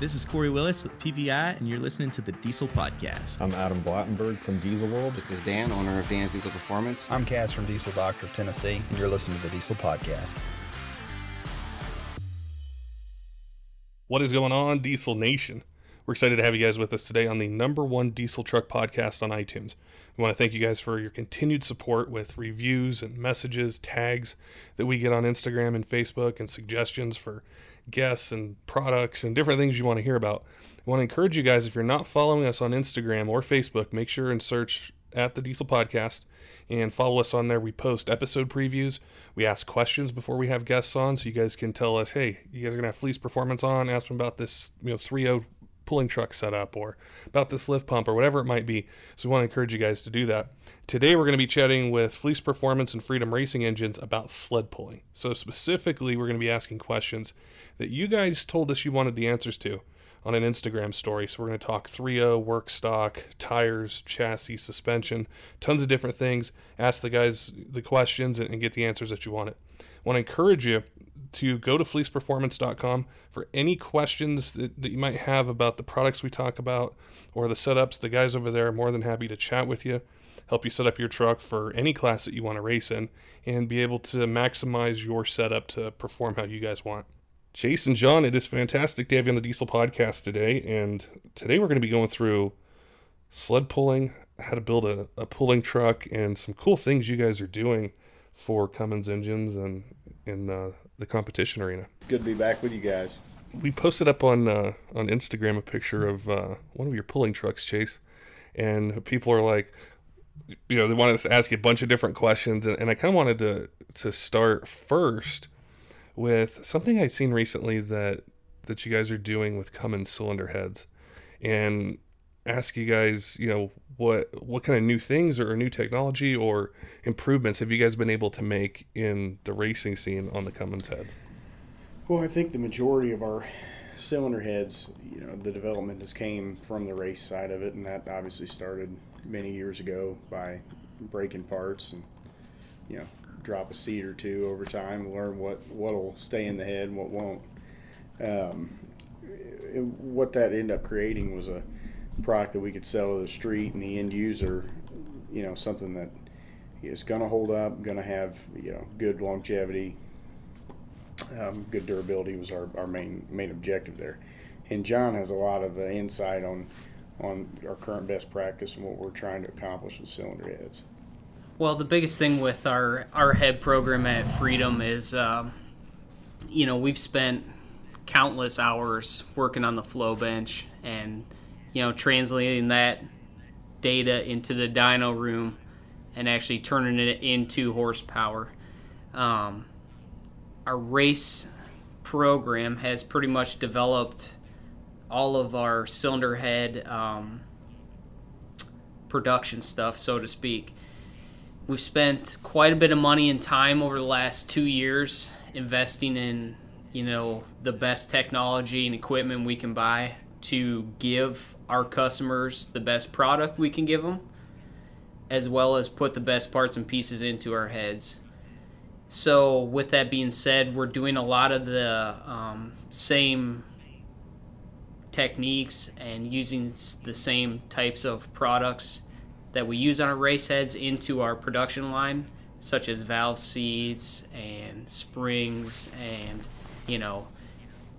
This is Corey Willis with PPEI, and you're listening to the Diesel Podcast. I'm Adam Blattenberg from Diesel World. This is Dan, owner of Dan's Diesel Performance. I'm Cass from Diesel Doctor of Tennessee, and you're listening to the Diesel Podcast. What is going on, Diesel Nation? We're excited to have you guys with us today on the number one diesel truck podcast on iTunes. We want to thank you guys for your continued support with reviews and messages, tags that we get on Instagram and Facebook, and suggestions for guests and products and different things you want to hear about. We want to encourage you guys if you're not following us on Instagram or Facebook, make sure and search at the Diesel Podcast and follow us on there. We post episode previews. We ask questions before we have guests on, so you guys can tell us, hey, you guys are gonna have Fleece Performance on. Ask them about this, you know, 3.0 pulling truck setup or about this lift pump or whatever it might be. So we want to encourage you guys to do that. Today we're going to be chatting with Fleece Performance and Freedom Racing Engines about sled pulling. So specifically, we're going to be asking questions that you guys told us you wanted the answers to on an Instagram story. So we're going to talk 3.0, work stock, tires, chassis, suspension, tons of different things. Ask the guys the questions and, get the answers that you wanted. I want to encourage you to go to fleeceperformance.com for any questions that, that you might have about the products we talk about or the setups. The guys over there are more than happy to chat with you, help you set up your truck for any class that you want to race in, and be able to maximize your setup to perform how you guys want. Chase and John, it is fantastic to have you on the Diesel Podcast today. And today we're going to be going through sled pulling, how to build a, a pulling truck, and some cool things you guys are doing for Cummins engines and in uh, the competition arena. Good to be back with you guys. We posted up on uh, on Instagram a picture of uh, one of your pulling trucks, Chase, and people are like, you know, they wanted us to ask you a bunch of different questions, and, and I kind of wanted to to start first with something I've seen recently that that you guys are doing with Cummins cylinder heads, and ask you guys, you know, what what kind of new things or new technology or improvements have you guys been able to make in the racing scene on the Cummins heads? Well, I think the majority of our cylinder heads, you know, the development has came from the race side of it, and that obviously started many years ago by breaking parts and you know drop a seat or two over time, learn what what'll stay in the head and what won't. Um, what that ended up creating was a product that we could sell to the street and the end user, you know, something that is going to hold up, going to have you know good longevity, um, good durability was our, our main main objective there. And John has a lot of uh, insight on on our current best practice and what we're trying to accomplish with cylinder heads. Well, the biggest thing with our our head program at Freedom is, um, you know, we've spent countless hours working on the flow bench and you know, translating that data into the dyno room and actually turning it into horsepower. Um, our race program has pretty much developed all of our cylinder head um, production stuff, so to speak. We've spent quite a bit of money and time over the last two years investing in, you know, the best technology and equipment we can buy to give our customers the best product we can give them, as well as put the best parts and pieces into our heads. So, with that being said, we're doing a lot of the um, same techniques and using the same types of products that we use on our race heads into our production line, such as valve seats and springs, and you know,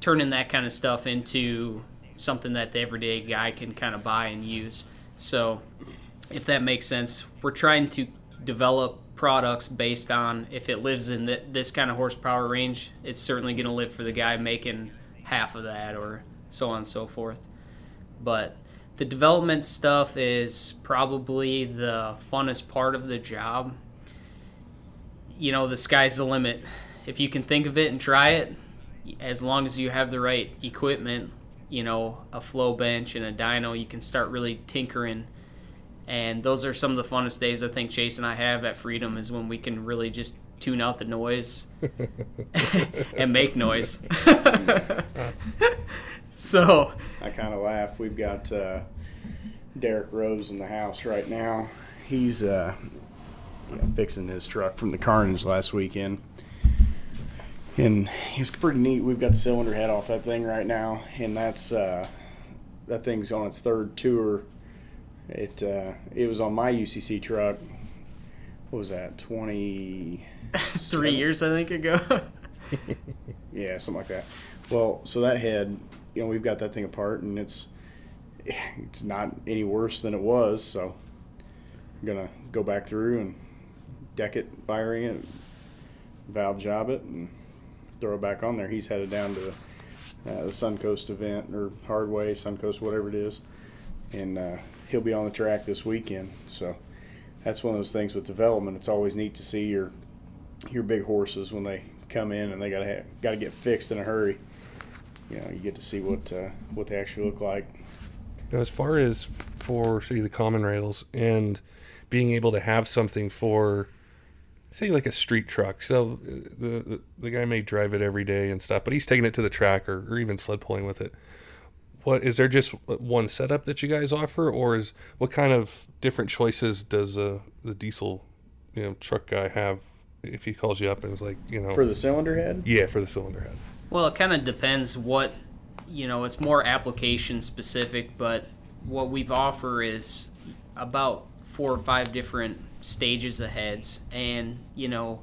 turning that kind of stuff into something that the everyday guy can kind of buy and use. So, if that makes sense, we're trying to develop products based on if it lives in the, this kind of horsepower range, it's certainly going to live for the guy making half of that or so on and so forth. But the development stuff is probably the funnest part of the job. You know, the sky's the limit. If you can think of it and try it, as long as you have the right equipment, you know a flow bench and a dyno you can start really tinkering. And those are some of the funnest days i think chase and i have at freedom is when we can really just tune out the noise and make noise. So i kind of laugh. We've got uh, derek rose in the house right now. He's uh, fixing his truck from the carnage last weekend and it's pretty neat. We've got the cylinder head off that thing right now, and that's uh, that thing's on its third tour. It uh, it was on my UCC truck. What was that? Twenty Three years, I think, ago. yeah, something like that. Well, so that head, you know, we've got that thing apart, and it's it's not any worse than it was. So I'm gonna go back through and deck it, firing it, valve job it, and throw it back on there. He's headed down to uh, the Suncoast event or Hardway, Suncoast, whatever it is, and uh, he'll be on the track this weekend. So that's one of those things with development. It's always neat to see your your big horses when they come in and they gotta gotta get fixed in a hurry. You know, you get to see what uh, what they actually look like. Now, as far as for the common rails and being able to have something for say like a street truck. So uh, the, the, the guy may drive it every day and stuff but he's taking it to the track or, or even sled pulling with it. What is there just one setup that you guys offer or is what kind of different choices does uh, the diesel you know truck guy have if he calls you up and is like you know? For the cylinder head, yeah for the cylinder head. Well, it kind of depends what, you know, it's more application specific, but what we've offer is about four or five different stages of heads. And, you know,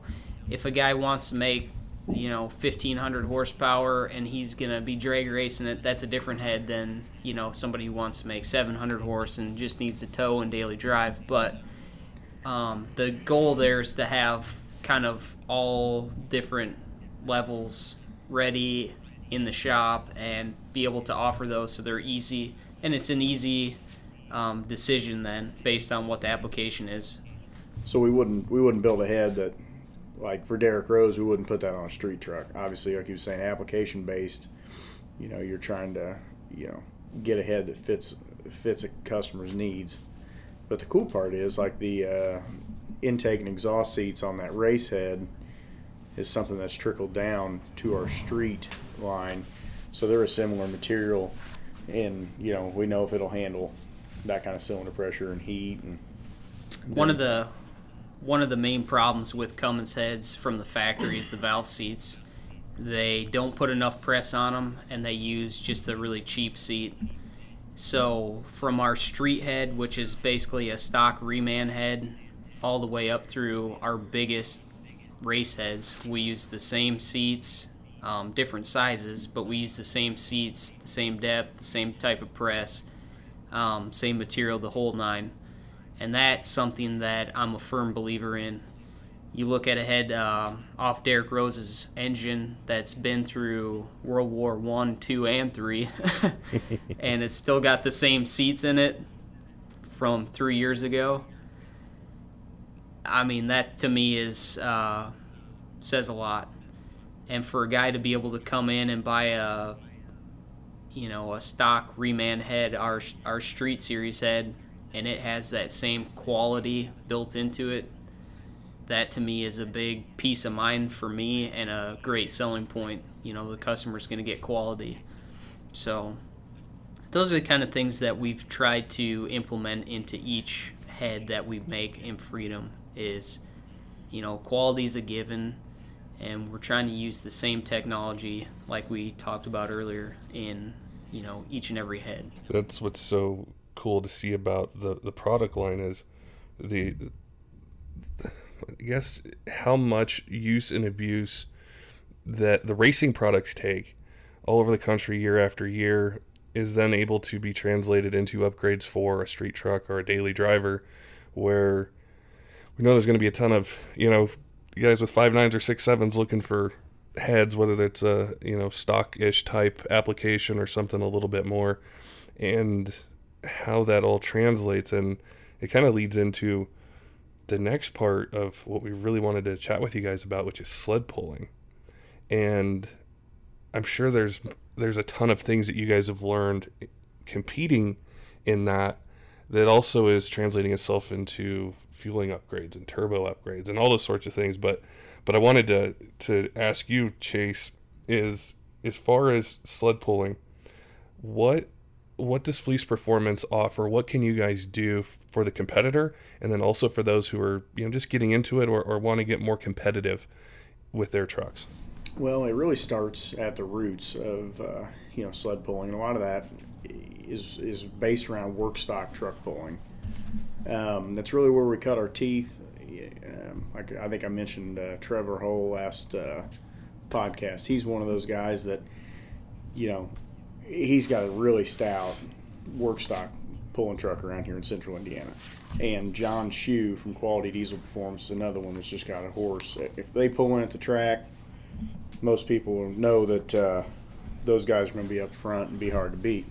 if a guy wants to make, you know, 1500 horsepower and he's going to be drag racing it, that's a different head than, you know, somebody who wants to make 700 horse and just needs to tow and daily drive. But um, the goal there is to have kind of all different levels ready in the shop and be able to offer those so they're easy and it's an easy um, decision then based on what the application is so we wouldn't we wouldn't build a head that like for Derek Rose, we wouldn't put that on a street truck. Obviously, like you were saying, application based. You know, you're trying to you know get a head that fits fits a customer's needs. But the cool part is like the uh, intake and exhaust seats on that race head is something that's trickled down to our street line. So they're a similar material, and you know we know if it'll handle that kind of cylinder pressure and heat and. one of the one of the main problems with Cummins heads from the factory is the valve seats. They don't put enough press on them, and they use just a really cheap seat. So from our street head, which is basically a stock reman head, all the way up through our biggest race heads, we use the same seats, um, different sizes, but we use the same seats, the same depth, the same type of press, um, same material, the whole nine and that's something that I'm a firm believer in. You look at a head uh, off Derek Rose's engine that's been through World War One, Two, and Three, and it's still got the same seats in it from three years ago. I mean, that to me is uh, says a lot. And for a guy to be able to come in and buy a, you know, a stock reman head, our our Street Series head, and it has that same quality built into it, that to me is a big peace of mind for me and a great selling point. You know, the customer's going to get quality. So, those are the kind of things that we've tried to implement into each head that we make in Freedom is, you know, quality is a given, and we're trying to use the same technology like we talked about earlier in, you know, each and every head. that's what's so cool to see about the the product line is the I guess how much use and abuse that the racing products take all over the country year after year is then able to be translated into upgrades for a street truck or a daily driver where we know there's going to be a ton of you know guys with five nines or six sevens looking for heads whether it's a you know stock-ish type application or something a little bit more. And how that all translates and it kind of leads into the next part of what we really wanted to chat with you guys about which is sled pulling. And i'm sure there's there's a ton of things that you guys have learned competing in that that also is translating itself into fueling upgrades and turbo upgrades and all those sorts of things. But but i wanted to to ask you chase is as far as sled pulling what what does Fleece Performance offer? What can you guys do for the competitor, and then also for those who are you know just getting into it or, or want to get more competitive with their trucks? Well, it really starts at the roots of uh, you know sled pulling, and a lot of that is is based around work stock truck pulling. Um, that's really where we cut our teeth. Um, like I think I mentioned uh, Trevor Hole last uh, podcast. He's one of those guys that you know he's got a really stout work stock pulling truck around here in central Indiana. And John Shue from Quality Diesel Performance is another one that's just got a horse. If they pull in at the track, most people know that uh, those guys are going to be up front and be hard to beat.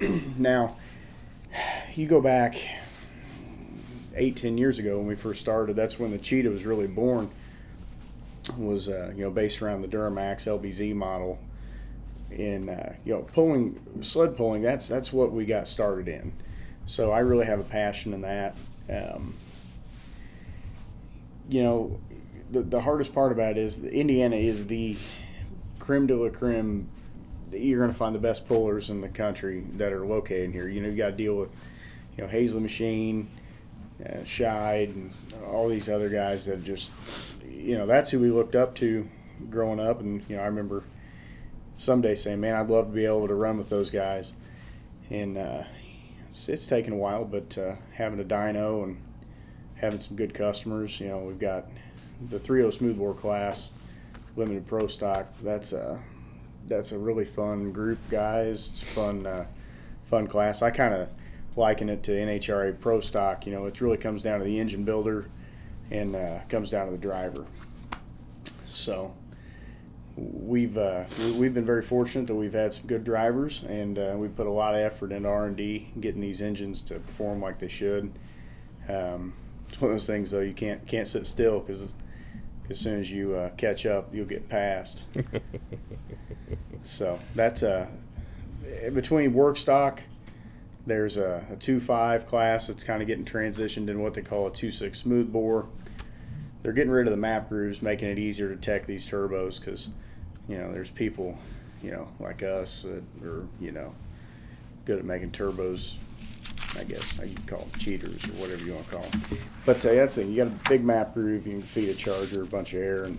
now, you go back eight, ten years ago when we first started. That's when the Cheetah was really born. Was uh, you know based around the Duramax LBZ model, in uh, you know pulling sled pulling. That's that's what we got started in. So I really have a passion in that. Um, you know, the, the hardest part about it is Indiana is the creme de la creme. You're going to find the best pullers in the country that are located here. You know, you got to deal with, you know, Hazel Machine, uh, Scheid, and all these other guys that just, you know, that's who we looked up to growing up. And, you know, I remember someday saying, man, I'd love to be able to run with those guys. And uh, it's, it's taken a while, but uh, having a dyno and having some good customers, you know, we've got the 3.0 smoothbore class, limited pro stock. That's a that's a really fun group, guys. It's a fun uh, fun class. I kind of liken it to NHRA pro stock. You know, it really comes down to the engine builder and uh, comes down to the driver. So we've uh, we've been very fortunate that we've had some good drivers, and uh, we put a lot of effort into R and D, getting these engines to perform like they should. Um, it's one of those things though you can't can't sit still because as soon as you uh, catch up, you'll get passed. so that's uh, between work stock. There's a, a two five class that's kind of getting transitioned in what they call a two six smooth bore. They're getting rid of the map grooves, making it easier to tech these turbos because, you know, there's people, you know, like us that are, you know, good at making turbos I guess you can call them cheaters or whatever you want to call them. But uh, that's the thing. You got a big map groove. You can feed a charger a bunch of air, and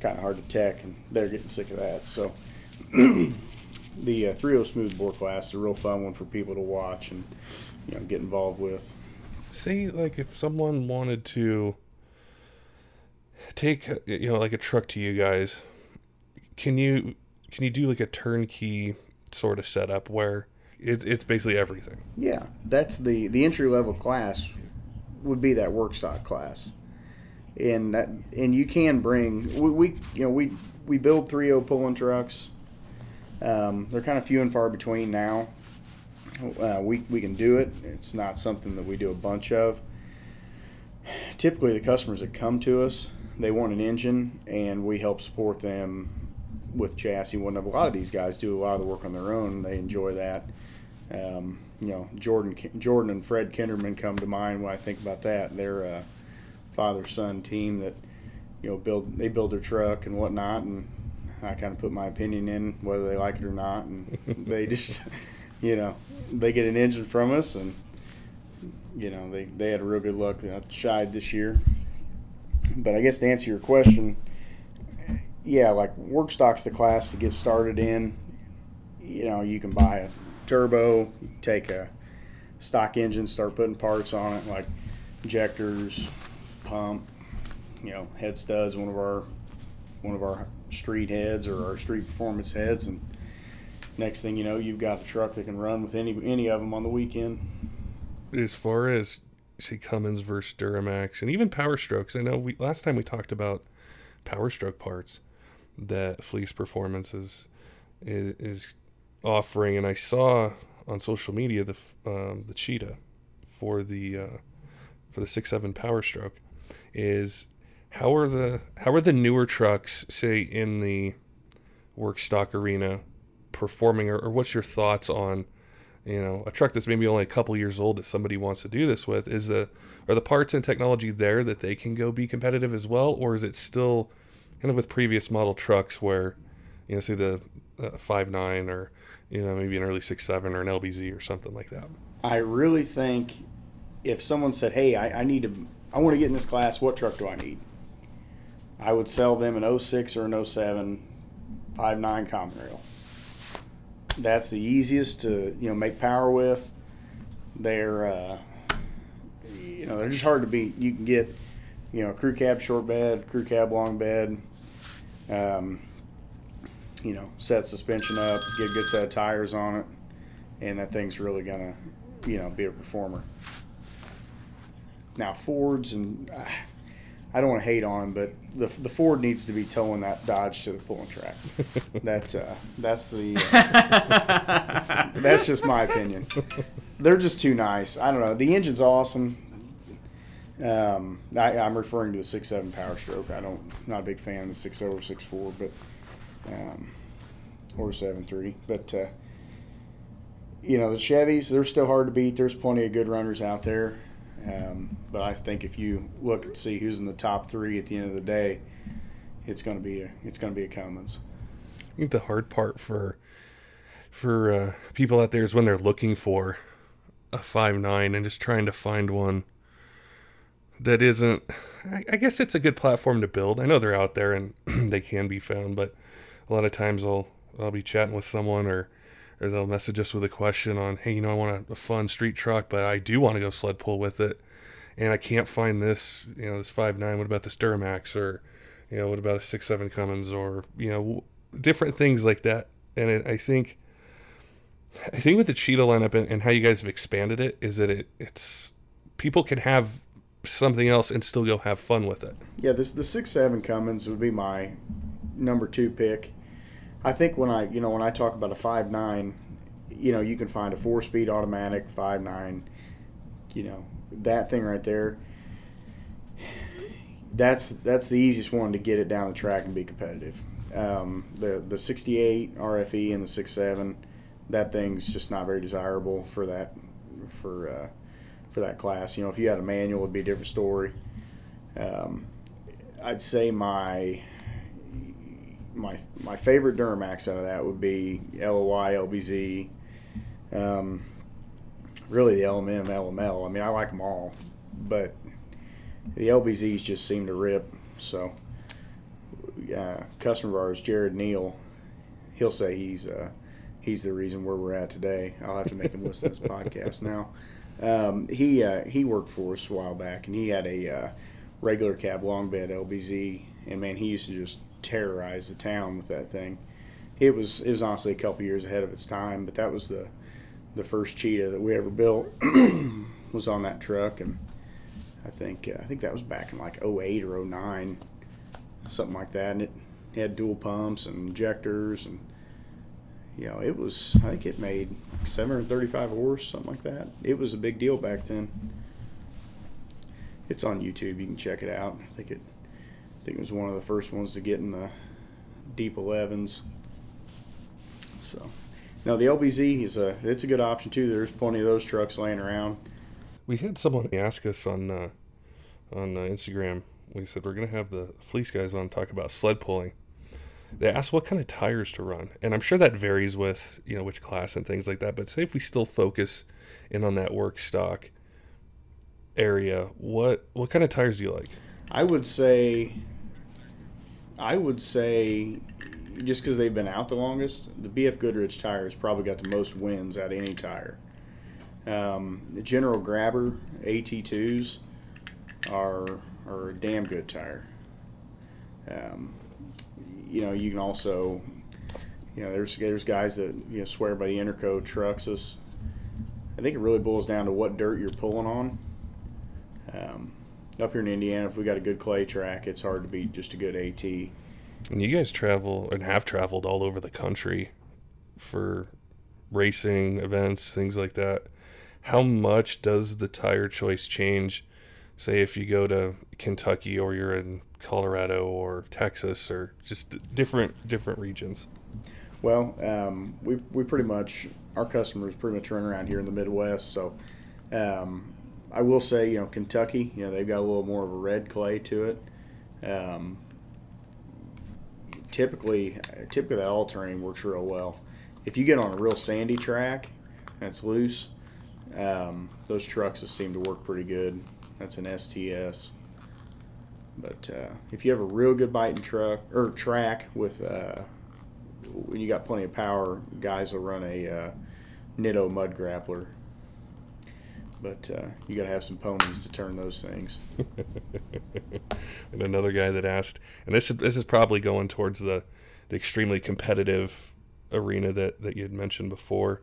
kind of hard to tech, and they're getting sick of that. So the uh, 3.0 smooth bore class is a real fun one for people to watch and you know get involved with. Say like if someone wanted to take you know like a truck to you guys, can you can you do like a turnkey sort of setup where it's it's basically everything. Yeah, that's the the entry level class would be that workstock class, and that and you can bring we, we you know we we build 3.0 pulling trucks. Um, they're kind of few and far between now. Uh, we we can do it. It's not something that we do a bunch of. Typically, the customers that come to us, they want an engine, and we help support them with chassis. One of a lot of these guys do a lot of the work on their own. They enjoy that. Um, you know, Jordan, Jordan and Fred Kinderman come to mind when I think about that. They're a father-son team that, you know, build they build their truck and whatnot, and I kind of put my opinion in whether they like it or not, and they just, you know, they get an engine from us, and you know, they they had a real good luck. They shied this year, but I guess to answer your question, yeah, like work stock's the class to get started in. You know, you can buy a turbo, take a stock engine, start putting parts on it like injectors, pump, you know, head studs, one of our one of our street heads or our street performance heads, and next thing you know, you've got a truck that can run with any any of them on the weekend. As far as say Cummins versus Duramax, and even Power Strokes, I know we last time we talked about Power Stroke parts that Fleece Performances is, is, offering, and I saw on social media the um, the cheetah for the uh, for the six seven Power Stroke is how are the how are the newer trucks say in the work stock arena performing, or, or what's your thoughts on you know a truck that's maybe only a couple years old that somebody wants to do this with? Is the are the parts and technology there that they can go be competitive as well or is it still kind of with previous model trucks where you know say the uh, five nine or you know, maybe an early six seven or an LBZ or something like that. I really think if someone said, "Hey, I, I need to, I want to get in this class. What truck do I need?" I would sell them an 06 or an 07 5.9 common rail. That's the easiest to you know make power with. They're uh, you know they're just hard to beat. You can get you know crew cab short bed, crew cab long bed. Um, you know, set suspension up, get a good set of tires on it, and that thing's really gonna, you know, be a performer. Now Fords and I don't want to hate on them, but the the Ford needs to be towing that Dodge to the pulling track. that uh, that's the uh, that's just my opinion. They're just too nice. I don't know. The engine's awesome. Um, I, I'm referring to the six seven Power Stroke. I don't not a big fan of the six zero or six four, but um, or seven three. But uh, you know the Chevys, they're still hard to beat. There's plenty of good runners out there. Um, but I think if you look and see who's in the top three at the end of the day, it's going to be a it's going to be a Cummins. I think the hard part for for uh, people out there is when they're looking for a five nine and just trying to find one that isn't. I, guess it's a good platform to build. I know they're out there and they can be found, but a lot of times I'll I'll be chatting with someone or or they'll message us with a question on, hey, you know, I want a, a fun street truck, but I do want to go sled pull with it, and I can't find this, you know, this five nine. What about this Duramax or, you know, what about a six seven Cummins or you know, different things like that. And it, I think, I think with the Cheetah lineup and, and how you guys have expanded it is that it it's people can have something else and still go have fun with it. Yeah, this the six seven Cummins would be my number two pick. I think when I you know when I talk about a five nine, you know you can find a four speed automatic five nine, you know that thing right there. That's that's the easiest one to get it down the track and be competitive. Um, the the 68 RFE and the six seven, that thing's just not very desirable for that for uh, for that class. You know, if you had a manual, it'd be a different story. Um, I'd say my my my favorite Duramax out of that would be LLY, LBZ, um, really the LMM, LML. I mean, I like them all, but the LBZs just seem to rip. So, uh, customer of ours, Jared Neal, he'll say he's uh, he's the reason where we're at today. I'll have to make him listen to this podcast now. Um, he uh, he worked for us a while back, and he had a uh, regular cab long bed LBZ, and man, he used to just terrorize the town with that thing. It was it was honestly a couple years ahead of its time, but that was the the first cheetah that we ever built was on that truck, and I think uh, I think that was back in like 08 or 09, something like that, and it had dual pumps and injectors, and you know it was I think it made 735 horse, something like that. It was a big deal back then. It's on YouTube. You can check it out. I think it I think it was one of the first ones to get in the deep 11s. So, now the LBZ is a it's a good option too. There's plenty of those trucks laying around. We had someone ask us on uh, on uh, Instagram. We said we're gonna have the fleece guys on talk about sled pulling. They asked what kind of tires to run, and I'm sure that varies with you know which class and things like that. But say if we still focus in on that work stock area, what what kind of tires do you like? I would say I would say just because they've been out the longest, the BF Goodrich tires probably got the most wins out of any tire. Um, the General Grabber AT2s are are a damn good tire. Um, you know, you can also, you know, there's there's guys that you know swear by the Interco TrXus. I think it really boils down to what dirt you're pulling on. Um, up here in Indiana, if we got a good clay track, it's hard to beat just a good AT. And you guys travel and have traveled all over the country for racing events, things like that. How much does the tire choice change? Say if you go to Kentucky or you're in Colorado or Texas or just different different regions. Well, um, we we pretty much our customers pretty much run around here in the Midwest. So um, I will say, you know, Kentucky, you know, they've got a little more of a red clay to it. Um, typically, typically that all terrain works real well. If you get on a real sandy track and it's loose, um, those trucks just seem to work pretty good. That's an STS. But uh, if you have a real good biting truck or track with uh, when you got plenty of power, guys will run a uh, Nitto mud grappler. But uh, you got to have some ponies to turn those things. and another guy that asked, and this is, this is probably going towards the, the extremely competitive arena that, that you had mentioned before,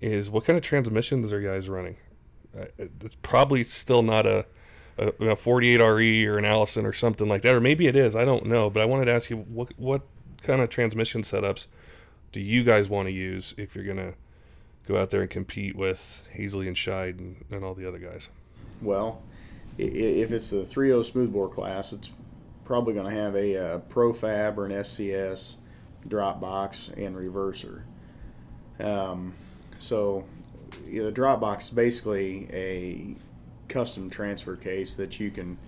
is what kind of transmissions are guys running? Uh, it's probably still not a, a, a 48 RE or an Allison or something like that, or maybe it is. I don't know, but I wanted to ask you what what kind of transmission setups do you guys want to use if you're gonna go out there and compete with Hazley and Scheid and, and all the other guys? Well, if it's the 3.0 smoothbore class, it's probably going to have a, a uh, Profab or an SCS drop box and reverser. Um, so you know, the Dropbox is basically a custom transfer case that you can,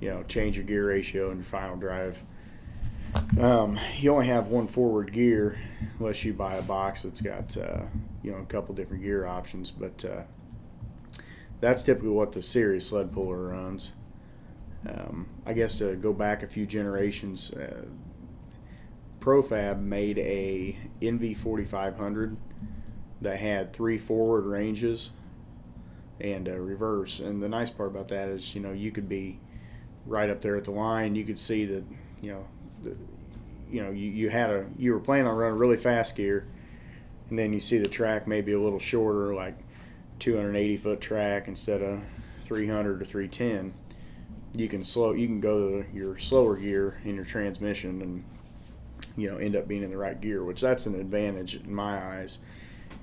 you know, change your gear ratio and your final drive. Um, you only have one forward gear unless you buy a box that's got, uh, you know, a couple different gear options. But uh, that's typically what the series sled puller runs. Um, I guess to go back a few generations, uh, Profab made a NV 4500 that had three forward ranges and a reverse. And the nice part about that is, you know, you could be right up there at the line. You could see that, you know, the, you know, you, you had a you were planning on running really fast gear, and then you see the track maybe a little shorter, like 280 foot track instead of 300 to 310. You can slow. You can go to your slower gear in your transmission and you know end up being in the right gear, which that's an advantage in my eyes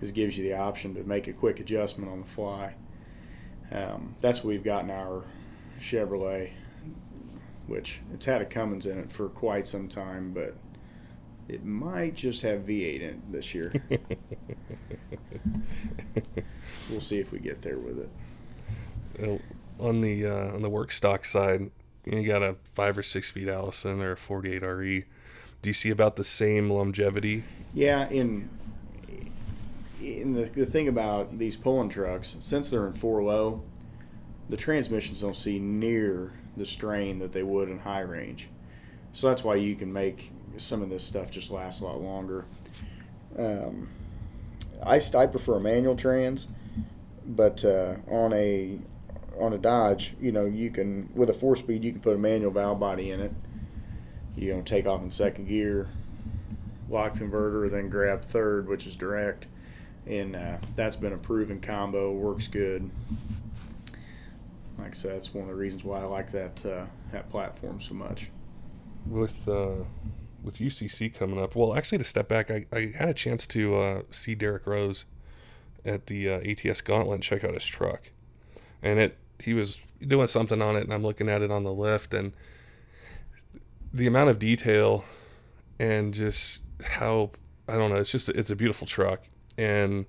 it gives you the option to make a quick adjustment on the fly. Um, that's what we've got in our Chevrolet, which it's had a Cummins in it for quite some time, but it might just have V8 in it this year. we'll see if we get there with it. on the uh, on the work stock side, you got a five or six speed Allison or a 48 RE. Do you see about the same longevity? Yeah, in the, the thing about these pulling trucks, since they're in four low, the transmissions don't see near the strain that they would in high range. So that's why you can make some of this stuff just last a lot longer. Um, I, I prefer a manual trans, but uh, on a on a Dodge, you know, you can with a four speed, you can put a manual valve body in it. You know, take off in second gear, lock converter, then grab third, which is direct and uh, that's been a proven combo. Works good. Like I said, that's one of the reasons why I like that uh, that platform so much. With uh, with UCC coming up, well, actually, to step back, I, I had a chance to uh, see Derek Rose at the uh, ATS Gauntlet check out his truck, and it he was doing something on it, and I'm looking at it on the lift, and the amount of detail and just how I don't know, it's just it's a beautiful truck and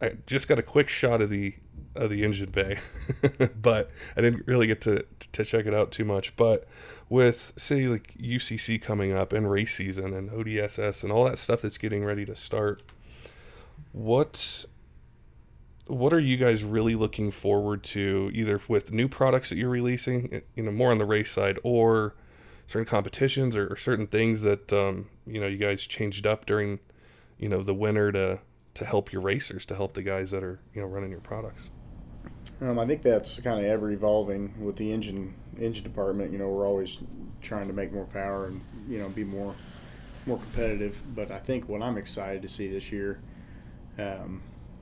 I just got a quick shot of the of the engine bay, but I didn't really get to to check it out too much. But with say like UCC coming up and race season and ODSS and all that stuff that's getting ready to start, what what are you guys really looking forward to either with new products that you're releasing, you know, more on the race side or certain competitions or, certain things that um, you know you guys changed up during you know the winter to to help your racers, to help the guys that are you know running your products? Um, I think that's kind of ever evolving with the engine engine department. You know, we're always trying to make more power and you know be more more competitive. But I think what I'm excited to see this year, um,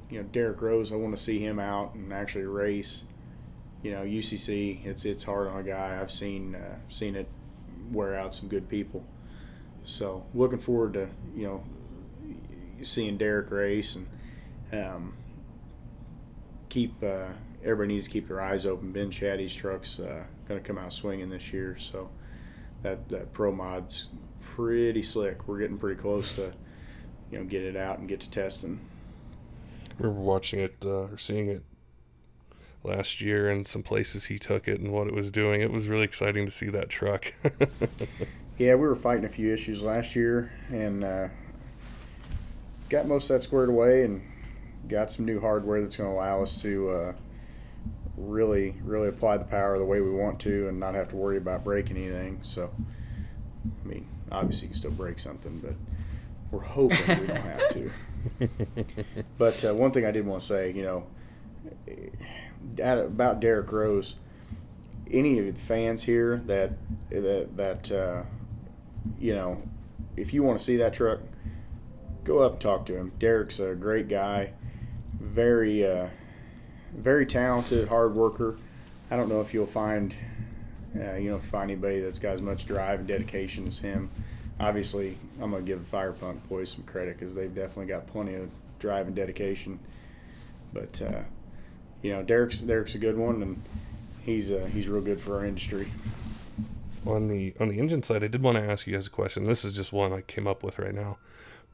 you know, Derek Rose, I want to see him out and actually race. You know, UCC, it's it's hard on a guy. I've seen uh, seen it wear out some good people. So looking forward to you know seeing Derek race and um, keep uh, everybody needs to keep their eyes open. Ben Chatty's truck's uh, going to come out swinging this year, so that that pro mod's pretty slick. We're getting pretty close to you know get it out and get to testing. I remember watching it uh, or seeing it last year and some places he took it and what it was doing. It was really exciting to see that truck. yeah, we were fighting a few issues last year, and uh, got most of that squared away and got some new hardware that's going to allow us to uh, really, really apply the power the way we want to and not have to worry about breaking anything. So, I mean, obviously you can still break something, but we're hoping we don't have to. but uh, one thing I did want to say, you know, about Derek Rose, any of the fans here that that that uh, you know, if you want to see that truck, go up and talk to him. Derek's a great guy, very uh, very talented, hard worker. I don't know if you'll find uh, you know find anybody that's got as much drive and dedication as him. Obviously, I'm gonna give the Fire Punk boys some credit because they've definitely got plenty of drive and dedication. But uh, you know, Derek's Derek's a good one, and he's uh, he's real good for our industry. On the on the engine side, I did want to ask you guys a question. This is just one I came up with right now.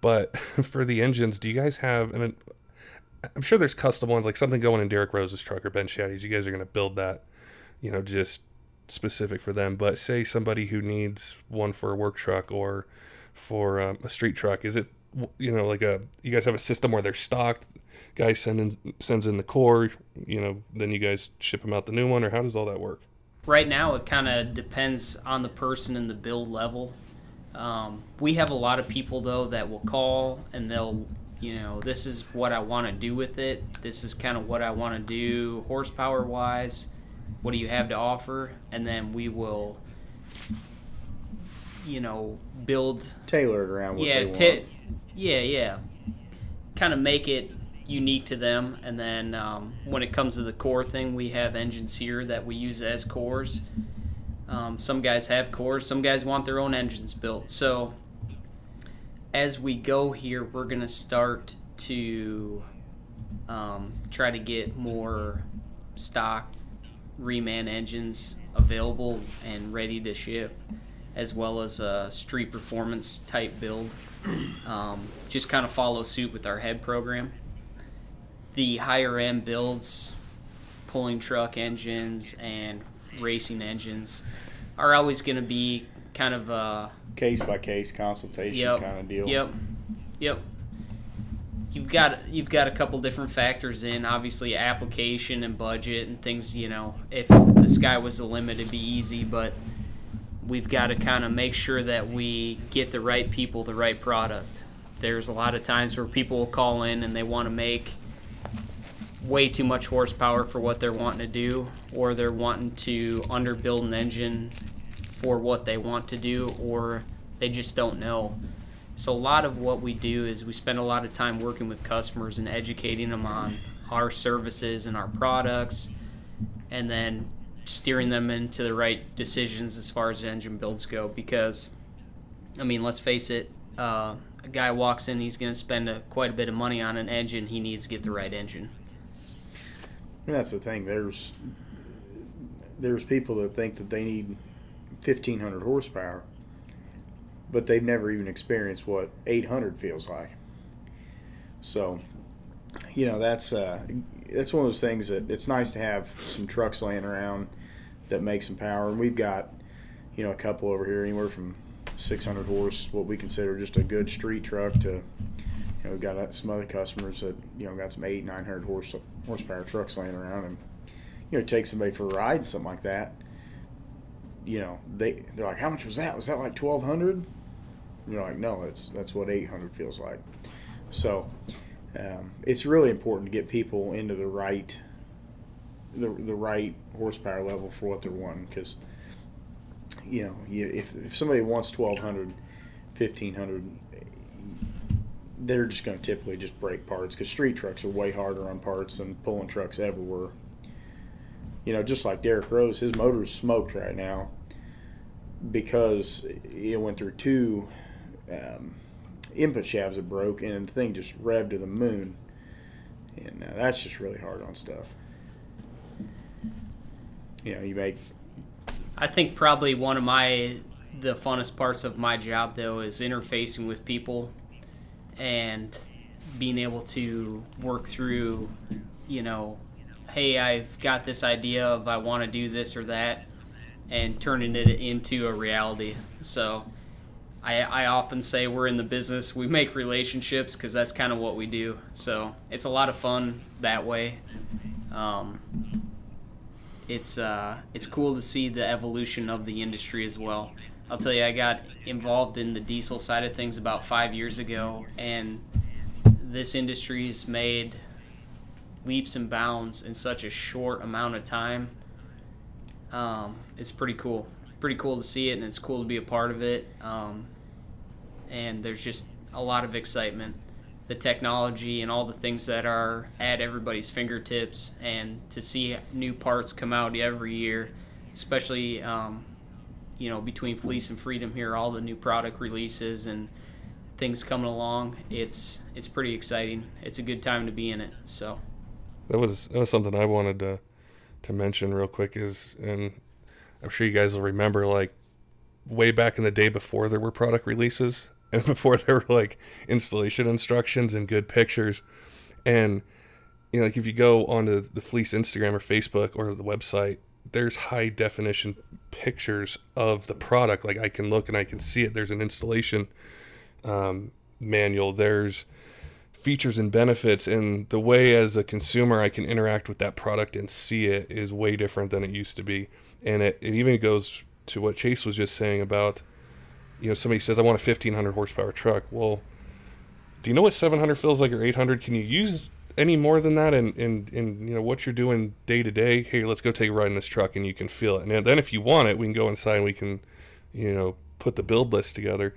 But for the engines, do you guys have? And I'm sure there's custom ones, like something going in Derek Rose's truck or Ben Shaddy's. You guys are going to build that, you know, just specific for them. But say somebody who needs one for a work truck or for um, a street truck, is it you know like a you guys have a system where they're stocked? Guy send in, sends in the core, you know, then you guys ship them out the new one, or how does all that work? Right now, it kind of depends on the person and the build level. Um, we have a lot of people though that will call and they'll, you know, this is what I want to do with it. This is kind of what I want to do horsepower wise. What do you have to offer? And then we will, you know, build Tailored around what yeah, they ta- yeah, yeah. Kind of make it unique to them. And then um, when it comes to the core thing, we have engines here that we use as cores. Um, some guys have cores, some guys want their own engines built. So as we go here, we're going to start to um, try to get more stock reman engines available and ready to ship, as well as a street performance type build. Um, just kind of follow suit with our head program. The higher end builds, pulling truck engines and racing engines, are always going to be kind of a Case by case consultation yep, kind of deal. Yep, yep. You've got you've got a couple different factors in, obviously application and budget and things. You know, if the sky was the limit, it'd be easy, but we've got to kind of make sure that we get the right people, the right product. There's a lot of times where people will call in and they want to make way too much horsepower for what they're wanting to do, or they're wanting to underbuild an engine for what they want to do, or they just don't know. So, a lot of what we do is we spend a lot of time working with customers and educating them on our services and our products, and then steering them into the right decisions as far as engine builds go. Because, I mean, let's face it, uh, a guy walks in, he's going to spend a, quite a bit of money on an engine. He needs to get the right engine. And that's the thing. There's there's people that think that they need 1500 horsepower, but they've never even experienced what 800 feels like. So, you know, that's uh, that's one of those things that it's nice to have some trucks laying around that make some power. And we've got, you know, a couple over here, anywhere from 600 horse, what we consider just a good street truck, to, know, we've got some other customers that, you know, got some eight, 900 horse horsepower trucks laying around, and you know, take somebody for a ride and something like that. You know, they they're like, how much was that? Was that like 1200? You're like, no, it's that's what 800 feels like. So um, it's really important to get people into the right the, the right horsepower level for what they're wanting because you know you, if, if somebody wants 1200 1500 they're just going to typically just break parts because street trucks are way harder on parts than pulling trucks ever were you know just like derek rose his motor's smoked right now because it went through two um, input shafts that broke and the thing just revved to the moon. And uh, that's just really hard on stuff. You know you make I think probably one of my the funnest parts of my job though is interfacing with people and being able to work through, you know, hey, I've got this idea of I want to do this or that and turning it into a reality. So I, I often say we're in the business, we make relationships because that's kind of what we do. So it's a lot of fun that way. Um, it's uh, it's cool to see the evolution of the industry as well. I'll tell you, I got involved in the diesel side of things about five years ago, and this industry has made leaps and bounds in such a short amount of time. Um, it's pretty cool. Pretty cool to see it, and it's cool to be a part of it. Um, and there's just a lot of excitement. The technology and all the things that are at everybody's fingertips, and to see new parts come out every year, especially um, you know between Fleece and Freedom here, all the new product releases and things coming along. It's it's pretty exciting. It's a good time to be in it. So that was that was something I wanted to to mention real quick is and I'm sure you guys will remember like way back in the day before there were product releases and before there were like installation instructions and good pictures and you know like if you go onto the fleece Instagram or Facebook or the website there's high definition pictures of the product like I can look and I can see it there's an installation um, manual there's features and benefits and the way as a consumer I can interact with that product and see it is way different than it used to be. And it, it even goes to what Chase was just saying about, you know, somebody says, I want a 1500 horsepower truck. Well, do you know what 700 feels like or 800? Can you use any more than that and, and, and you know, what you're doing day to day? Hey, let's go take a ride in this truck and you can feel it. And then if you want it, we can go inside and we can, you know, put the build list together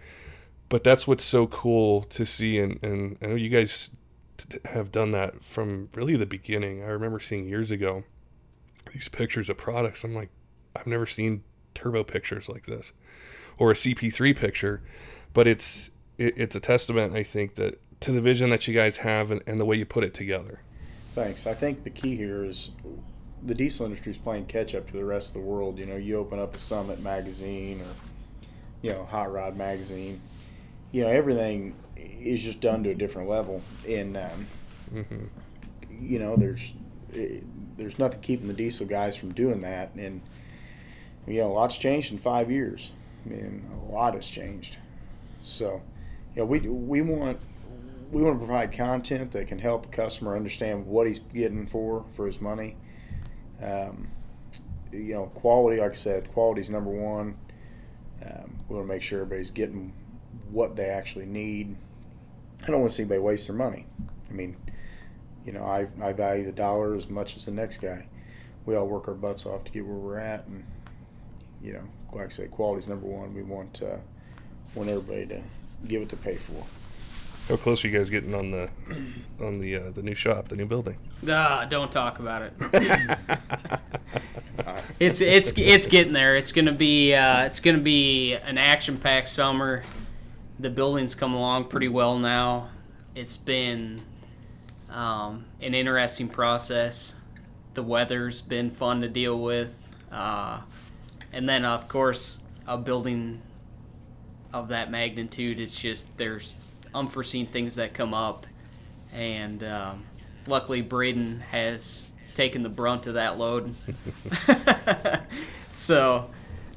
but that's what's so cool to see and, and i know you guys t- have done that from really the beginning i remember seeing years ago these pictures of products i'm like i've never seen turbo pictures like this or a cp3 picture but it's it, it's a testament i think that to the vision that you guys have and, and the way you put it together. Thanks. I think the key here is the diesel industry is playing catch up to the rest of the world. You know you open up a summit magazine or you know hot rod magazine you know everything is just done to a different level. And um, mm-hmm. you know there's it, there's nothing keeping the diesel guys from doing that. And you know a lot's changed in five years. I mean a lot has changed. So you know we we want we want to provide content that can help a customer understand what he's getting for for his money um, you know quality like i said quality is number one um, we want to make sure everybody's getting what they actually need. I don't want to see anybody waste their money. I mean, you know, I, I value the dollar as much as the next guy. We all work our butts off to get where we're at, and you know, like I say, quality's number one. We want uh, want everybody to give it to pay for. How close are you guys getting on the on the uh, the new shop, the new building? Ah, don't talk about it. it's it's it's getting there. It's gonna be uh, it's gonna be an action packed summer the building's come along pretty well now. It's been um, an interesting process. The weather's been fun to deal with, uh, and then of course a building of that magnitude is just there's unforeseen things that come up, and um, luckily Braden has taken the brunt of that load. so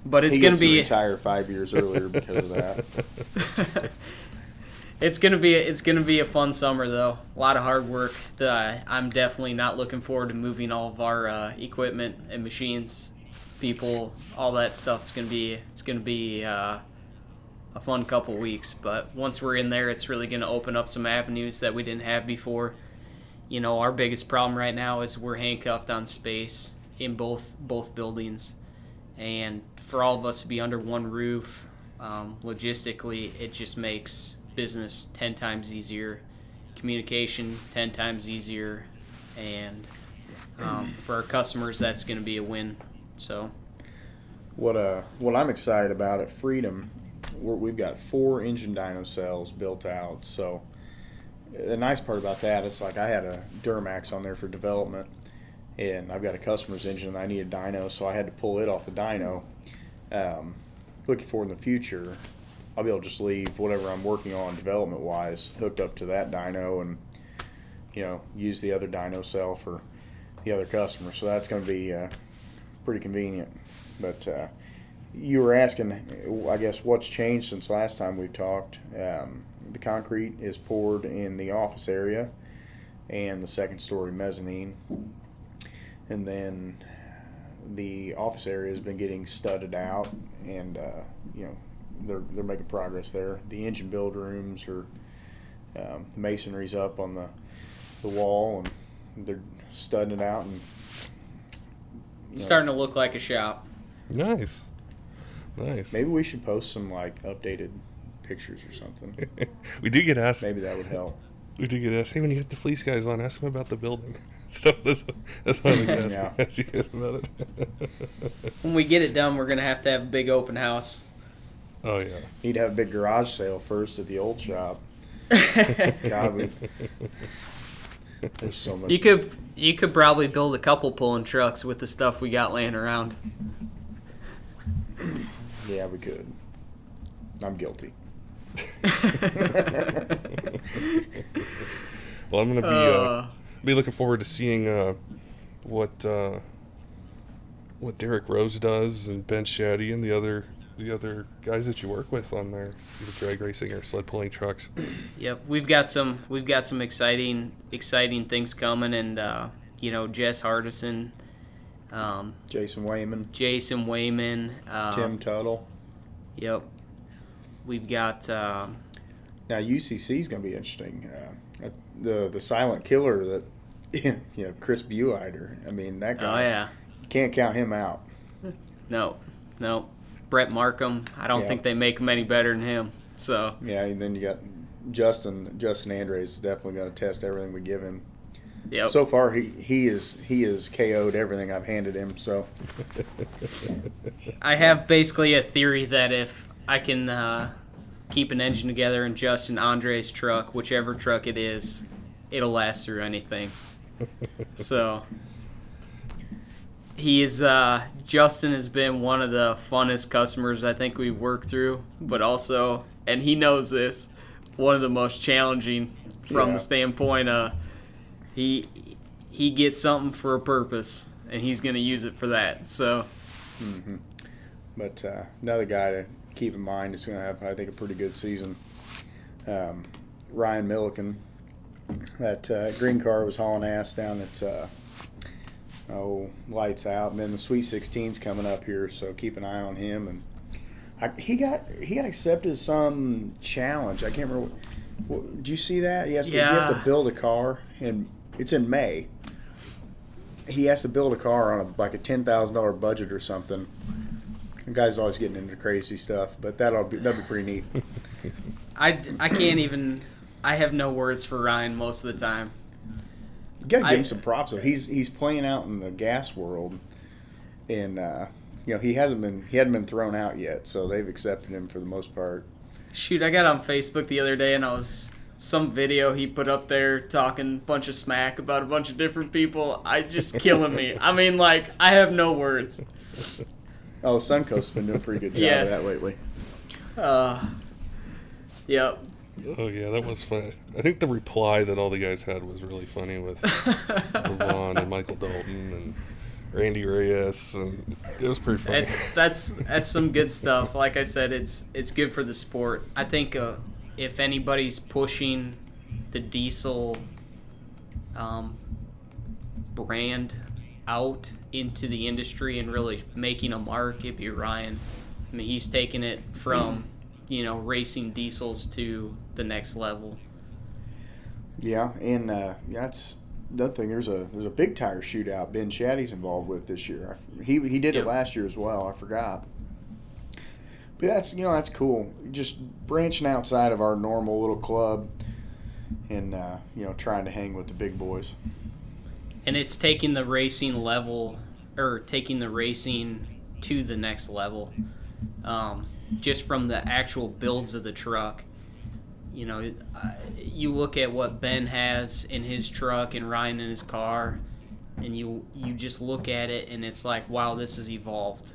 but it's going to be retire five years earlier because of that. it's gonna be it's gonna be a fun summer though. A lot of hard work. The, I'm definitely not looking forward to moving all of our uh, equipment and machines, people, all that stuff. It's gonna be it's gonna be uh, a fun couple weeks. But once we're in there, it's really gonna open up some avenues that we didn't have before. You know, our biggest problem right now is we're handcuffed on space in both both buildings, and for all of us to be under one roof, um, logistically, it just makes business 10 times easier, communication 10 times easier, and um, for our customers, that's going to be a win. So, what uh, what I'm excited about at Freedom, we have got four engine dyno cells built out. So, the nice part about that is like I had a Duramax on there for development, and I've got a customer's engine and I need a dyno, so I had to pull it off the dyno um, looking forward in the future, I'll be able to just leave whatever I'm working on development wise hooked up to that dyno and you know use the other dyno cell for the other customer. So that's going to be uh, pretty convenient. But uh, you were asking, I guess, what's changed since last time we talked. Um, the concrete is poured in the office area and the second story mezzanine. And then the office area has been getting studded out, and uh, you know they're they're making progress there. The engine build rooms are um, the masonry's up on the the wall, and they're studding it out, and you know, starting to look like a shop. Nice. Nice. Maybe we should post some like updated pictures or something. we do get asked. Maybe that would help. We do get asked. Hey, when you get the fleece guys on, ask them about the building. So that's that's why we ask, Yeah. ask you guys about it. When we get it done, we're gonna have to have a big open house. oh yeah. Need to have a big garage sale first at the old shop. God, we, there's so much. You could you could probably build a couple pulling trucks with the stuff we got laying around. Yeah, we could. I'm guilty. Well, I'm gonna be uh, Uh, be looking forward to seeing uh, what uh, what Derek Rose does and Ben Shaddy and the other the other guys that you work with on their either drag racing or sled pulling trucks. Yep, we've got some we've got some exciting exciting things coming, and uh, you know Jess Hardison, um, Jason Wayman, Jason Wayman, uh, Tim Tuttle. Yep, we've got um, Now UCC is going to be interesting. Uh, the the silent killer that you know Chris Bueider. I mean that guy. oh guy. yeah, can't count him out. no, no, Brett Markham. I don't Yeah. think they make him any better than him. So Yeah, and then you got Justin. Justin Andres is definitely going to test everything we give him. Yep, So far, he he is he is KO'd everything I've handed him. So I have basically a theory that if I can uh, keep an engine together in Justin Andre's truck, whichever truck it is, it'll last through anything. so he is uh, Justin has been one of the funnest customers I think we've worked through, but also, and he knows this, one of the most challenging from Yeah. the standpoint of he he gets something for a purpose and he's going to use it for that. So. But uh, another guy to keep in mind is going to have, I think, a pretty good season. Um, Ryan Milliken, that uh, green car was hauling ass down at uh, oh lights out, and then the Sweet 16's coming up here, so keep an eye on him. And I, he got he got accepted some challenge. I can't remember. What, what, did you see that? He has to he has to build a car, and it's in May. He has to build a car on a, like a ten thousand dollar budget or something. The guy's always getting into crazy stuff, but that'll be that'll be pretty neat. I, I can't even. I have no words for Ryan most of the time. You gotta give I- him some props. Though. He's he's playing out in the gas world, and uh, you know he hasn't been he hadn't been thrown out yet, so they've accepted him for the most part. Shoot, I got on Facebook the other day and I was some video he put up there talking a bunch of smack about a bunch of different people. I just killing me. I mean, like I have no words. Oh, Suncoast's been doing a pretty good job Yes. of that lately. Uh, yep. Oh yeah, that was fun. I think the reply that all the guys had was really funny with Levon and Michael Dalton and Randy Reyes, and it was pretty funny. That's that's that's some good stuff. Like I said, it's it's good for the sport. I think uh, if anybody's pushing the diesel um, brand out into the industry and really making a mark, it'd be Ryan. I mean, he's taking it from you know racing diesels to the next level. Yeah, and uh, that's the thing. There's a there's a big tire shootout Ben Shaddy's involved with this year. I- He he did Yep. it last year as well. I forgot. That's you know that's cool. Just branching outside of our normal little club, and uh, you know trying to hang with the big boys. and it's taking the racing level or taking the racing to the next level um, just from the actual builds of the truck you know you look at what ben has in his truck and ryan in his car and you you just look at it and it's like wow this has evolved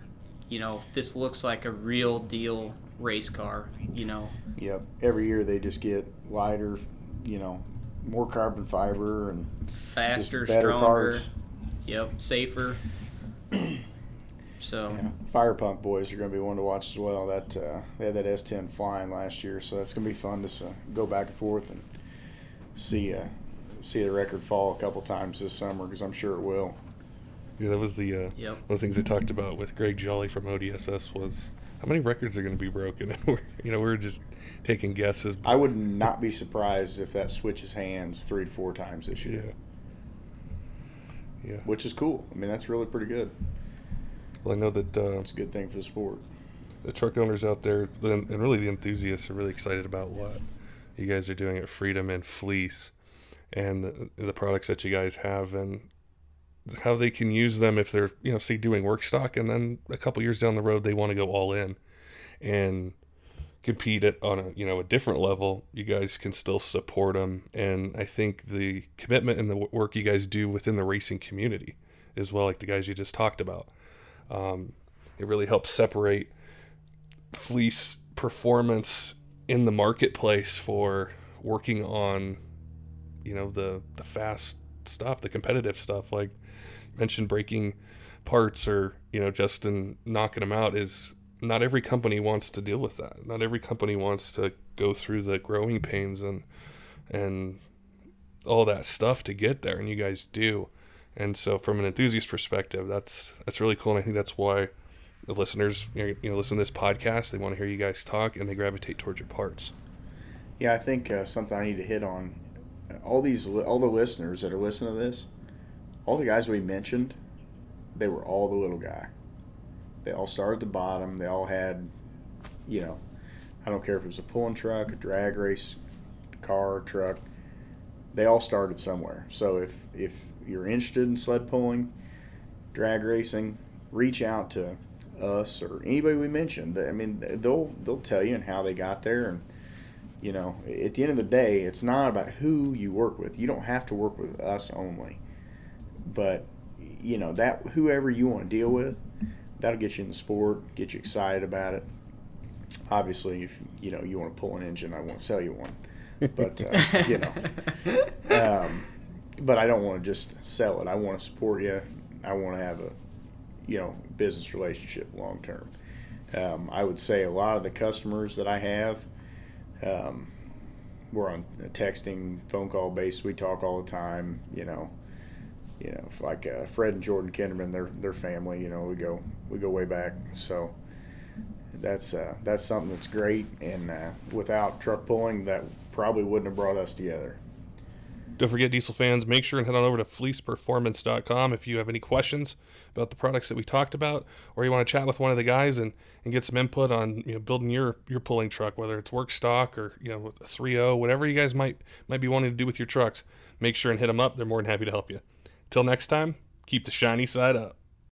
you know this looks like a real deal race car you know Yep. Every year they just get lighter, you know, more carbon fiber and faster better stronger parts. yep safer so Yeah, Firepunk boys are going to be one to watch as well. That uh, they had that S10 flying last year, so that's going to be fun to s- go back and forth and see uh, see the record fall a couple times this summer because I'm sure it will. Yeah, that was the uh, Yep. one of the things I talked about with Greg Jolly from ODSS was how many records are going to be broken. And we're, you know, we were just taking guesses. I would not be surprised if that switches hands three to four times this year, yeah. which is cool. I mean, that's really pretty good. Well, I know that uh, It's a good thing for the sport. the truck owners out there and really the enthusiasts are really excited about what you guys are doing at Freedom and Fleece and the, the products that you guys have and how they can use them if they're you know say doing work stock and then a couple years down the road they want to go all in and compete at on a you know a different level you guys can still support them and i think the commitment and the work you guys do within the racing community as well like the guys you just talked about um, it really helps separate fleece performance in the marketplace for working on you know the the fast stuff the competitive stuff. Like mentioned breaking parts or you know justin knocking them out is not every company wants to deal with that not every company wants to go through the growing pains and and all that stuff to get there and you guys do and so from an enthusiast perspective that's that's really cool and i think that's why the listeners you know listen to this podcast they want to hear you guys talk and they gravitate towards your parts Yeah, I think uh, something I need to hit on. All these, all the listeners that are listening to this, all the guys we mentioned, they were all the little guy. They all started at the bottom. They all had, you know, I don't care if it was a pulling truck, a drag race, car, truck. They all started somewhere. So if if you're interested in sled pulling, drag racing, reach out to us or anybody we mentioned. I mean, they'll they'll tell you and how they got there and you know, at the end of the day, it's not about who you work with. You don't have to work with us only. But, you know, that whoever you want to deal with, that'll get you in the sport, get you excited about it. Obviously, if you know you want to pull an engine, I won't sell you one. But uh, you know, um, but I don't want to just sell it. I want to support you. I want to have a, you know, business relationship long term. Um, I would say a lot of the customers that I have, um, we're on a texting, phone call basis. We talk all the time. You know, you know, like uh, Fred and Jordan Kinderman, they're they're family. You know, we go we go way back. So that's uh, that's something that's great. And uh, without truck pulling, that probably wouldn't have brought us together. Don't forget, Diesel fans, make sure and head on over to fleeceperformance.com if you have any questions about the products that we talked about, or you want to chat with one of the guys and, and get some input on you know building your your pulling truck, whether it's work stock or you know a 3.0, whatever you guys might might be wanting to do with your trucks. Make sure and hit them up. They're more than happy to help you. Till next time, keep the shiny side up.